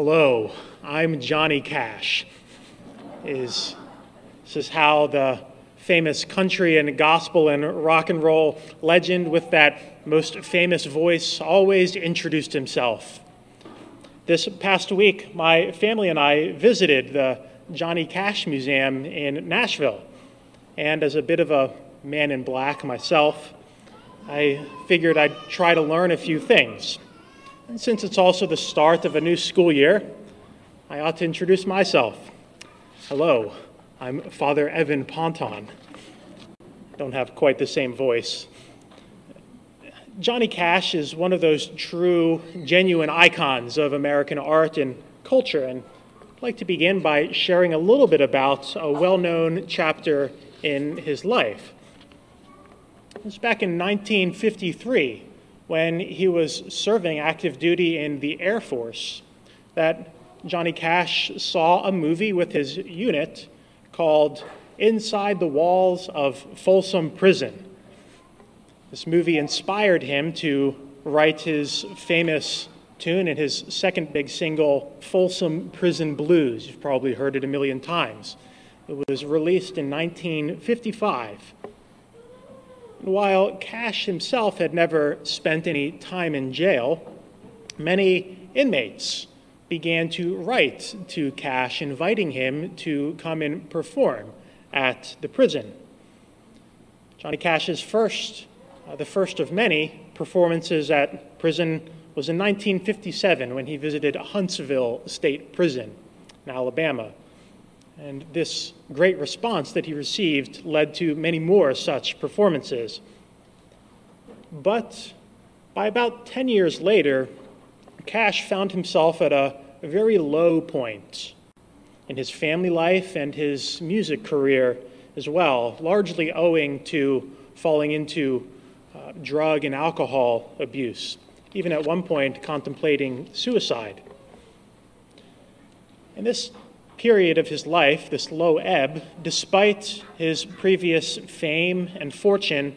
Hello, I'm Johnny Cash. Is this is how the famous country and gospel and rock and roll legend with that most famous voice always introduced himself. This past week, my family and I visited the Johnny Cash Museum in Nashville. And as a bit of a man in black myself, I figured I'd try to learn a few things. And since it's also the start of a new school year, I ought to introduce myself. Hello, I'm Father Evan Ponton. Don't have quite the same voice. Johnny Cash is one of those true, genuine icons of American art and culture. And I'd like to begin by sharing a little bit about a well known chapter in his life. It was back in 1953 when he was serving active duty in the Air Force that Johnny Cash saw a movie with his unit called Inside the Walls of Folsom Prison. This movie inspired him to write his famous tune and his second big single, Folsom Prison Blues. You've probably heard it a million times. It was released in 1955. While Cash himself had never spent any time in jail, many inmates began to write to Cash inviting him to come and perform at the prison. Johnny Cash's first uh, the first of many performances at prison was in 1957 when he visited Huntsville State Prison in Alabama. And this great response that he received led to many more such performances. But by about 10 years later, Cash found himself at a very low point in his family life and his music career as well, largely owing to falling into uh, drug and alcohol abuse, even at one point contemplating suicide. In this period of his life, this low ebb, despite his previous fame and fortune,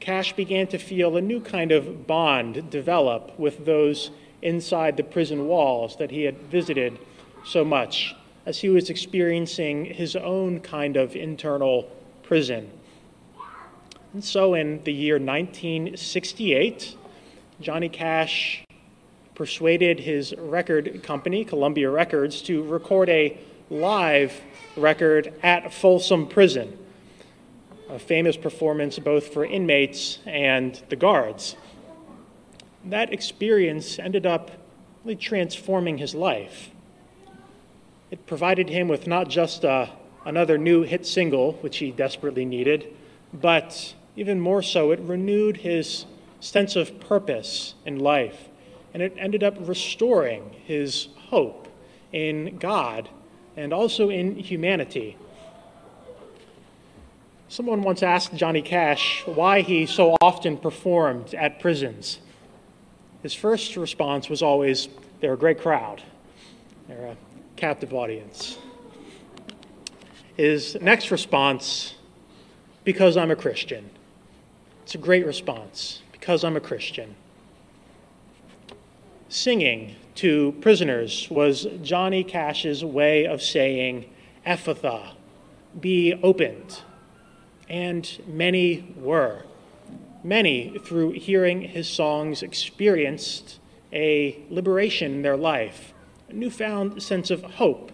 Cash began to feel a new kind of bond develop with those inside the prison walls that he had visited so much as he was experiencing his own kind of internal prison. And so in the year 1968, Johnny Cash persuaded his record company, Columbia Records, to record a live record at Folsom Prison, a famous performance both for inmates and the guards. That experience ended up really transforming his life. It provided him with not just a, uh, another new hit single, which he desperately needed, but even more so, it renewed his sense of purpose in life, and it ended up restoring his hope in God and also in humanity. Someone once asked Johnny Cash why he so often performed at prisons. His first response was always, They're a great crowd, they're a captive audience. His next response, Because I'm a Christian. It's a great response because I'm a Christian. Singing to prisoners was Johnny Cash's way of saying, Ephphatha, be opened. And many were. Many, through hearing his songs, experienced a liberation in their life, a newfound sense of hope,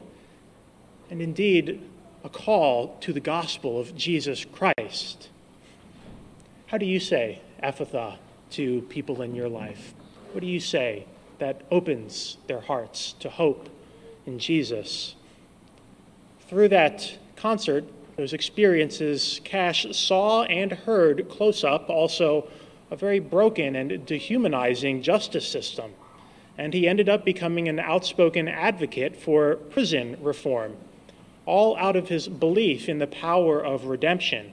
and indeed a call to the gospel of Jesus Christ. How do you say Ephphatha to people in your life? What do you say that opens their hearts to hope in Jesus? Through that concert, those experiences, Cash saw and heard close up also a very broken and dehumanizing justice system. And he ended up becoming an outspoken advocate for prison reform, all out of his belief in the power of redemption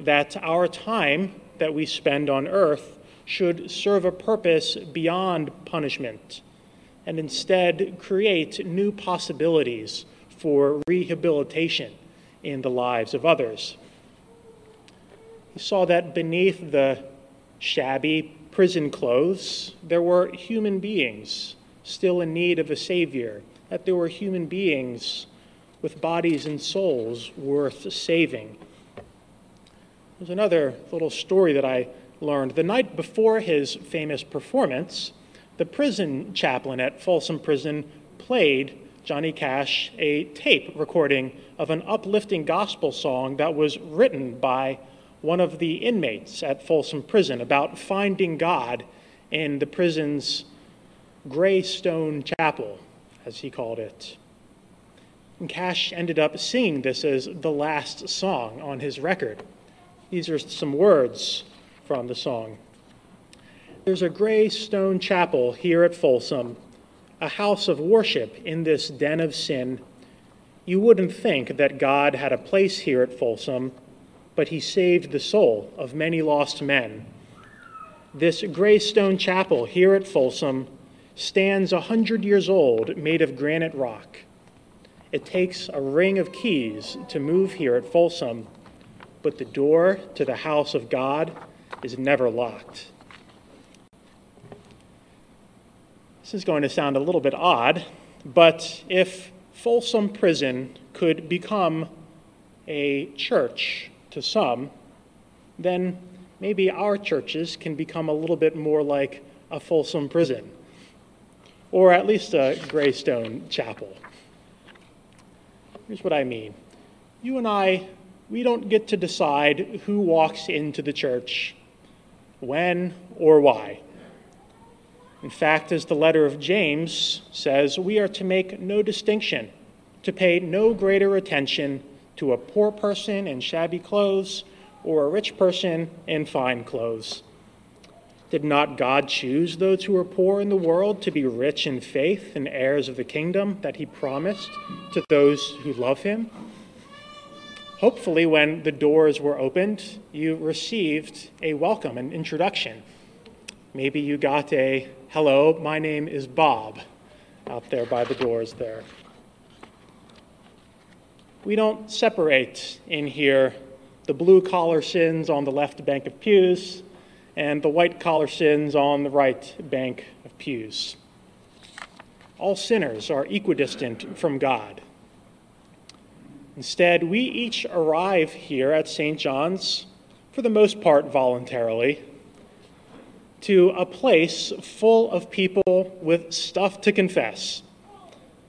that our time that we spend on earth should serve a purpose beyond punishment and instead create new possibilities for rehabilitation in the lives of others. He saw that beneath the shabby prison clothes, there were human beings still in need of a Savior, that there were human beings with bodies and souls worth saving. There's another little story that I learned. The night before his famous performance, the prison chaplain at Folsom Prison played Johnny Cash a tape recording of an uplifting gospel song that was written by one of the inmates at Folsom Prison about finding God in the prison's gray stone chapel, as he called it. And Cash ended up singing this as the last song on his record. These are some words from the song. There's a gray stone chapel here at Folsom, a house of worship in this den of sin. You wouldn't think that God had a place here at Folsom, but he saved the soul of many lost men. This gray stone chapel here at Folsom stands a hundred years old, made of granite rock. It takes a ring of keys to move here at Folsom, but the door to the house of God is never locked. This is going to sound a little bit odd, but if Folsom Prison could become a church to some, then maybe our churches can become a little bit more like a Folsom Prison, or at least a Greystone Chapel. Here's what I mean. You and I, we don't get to decide who walks into the church, when, or why. In fact, as the letter of James says, we are to make no distinction, to pay no greater attention to a poor person in shabby clothes or a rich person in fine clothes. Did not God choose those who are poor in the world to be rich in faith and heirs of the kingdom that he promised to those who love him? Hopefully, when the doors were opened, you received a welcome, an introduction. Maybe you got a hello, my name is Bob out there by the doors there. We don't separate in here the blue collar sins on the left bank of pews and the white collar sins on the right bank of pews. All sinners are equidistant from God. Instead, we each arrive here at St. John's, for the most part voluntarily, to a place full of people with stuff to confess.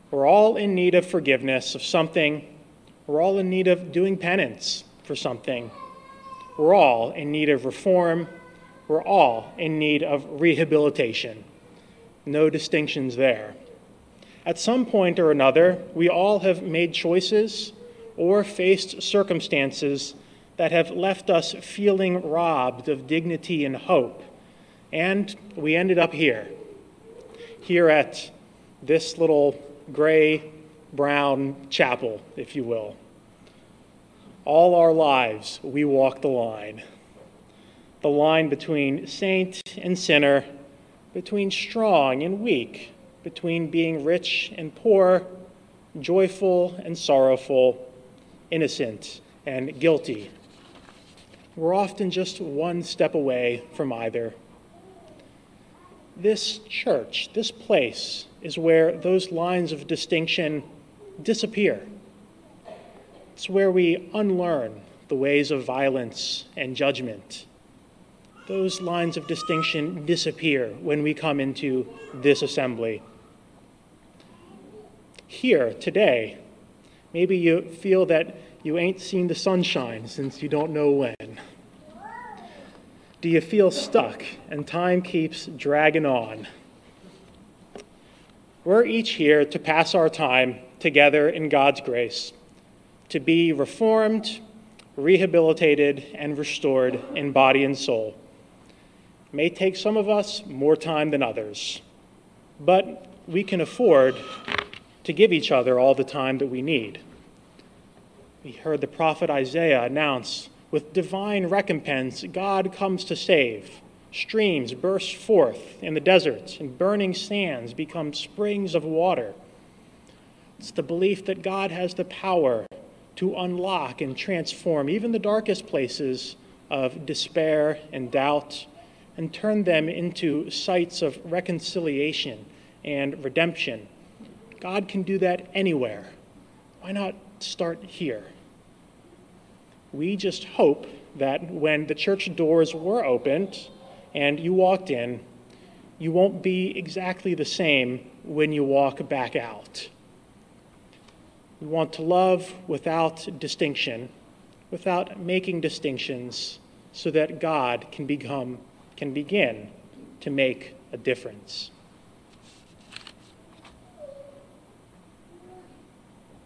We're all in need of forgiveness of something. We're all in need of doing penance for something. We're all in need of reform we're all in need of rehabilitation. No distinctions there. At some point or another, we all have made choices or faced circumstances that have left us feeling robbed of dignity and hope. And we ended up here, here at this little gray brown chapel, if you will. All our lives, we walk the line the line between saint and sinner, between strong and weak, between being rich and poor, joyful and sorrowful, innocent and guilty. We're often just one step away from either. This church, this place, is where those lines of distinction disappear. It's where we unlearn the ways of violence and judgment those lines of distinction disappear when we come into this assembly. Here, today, maybe you feel that you ain't seen the sunshine since you don't know when. Do you feel stuck and time keeps dragging on? We're each here to pass our time together in God's grace, to be reformed, rehabilitated, and restored in body and soul It may take some of us more time than others, but we can afford to give each other all the time that we need. We heard the prophet Isaiah announce with divine recompense, God comes to save. Streams burst forth in the deserts, and burning sands become springs of water. It's the belief that God has the power to unlock and transform even the darkest places of despair and doubt and turn them into sites of reconciliation and redemption. God can do that anywhere. Why not start here? We just hope that when the church doors were opened and you walked in, you won't be exactly the same when you walk back out. We want to love without distinction, without making distinctions, so that God can become can begin to make a difference.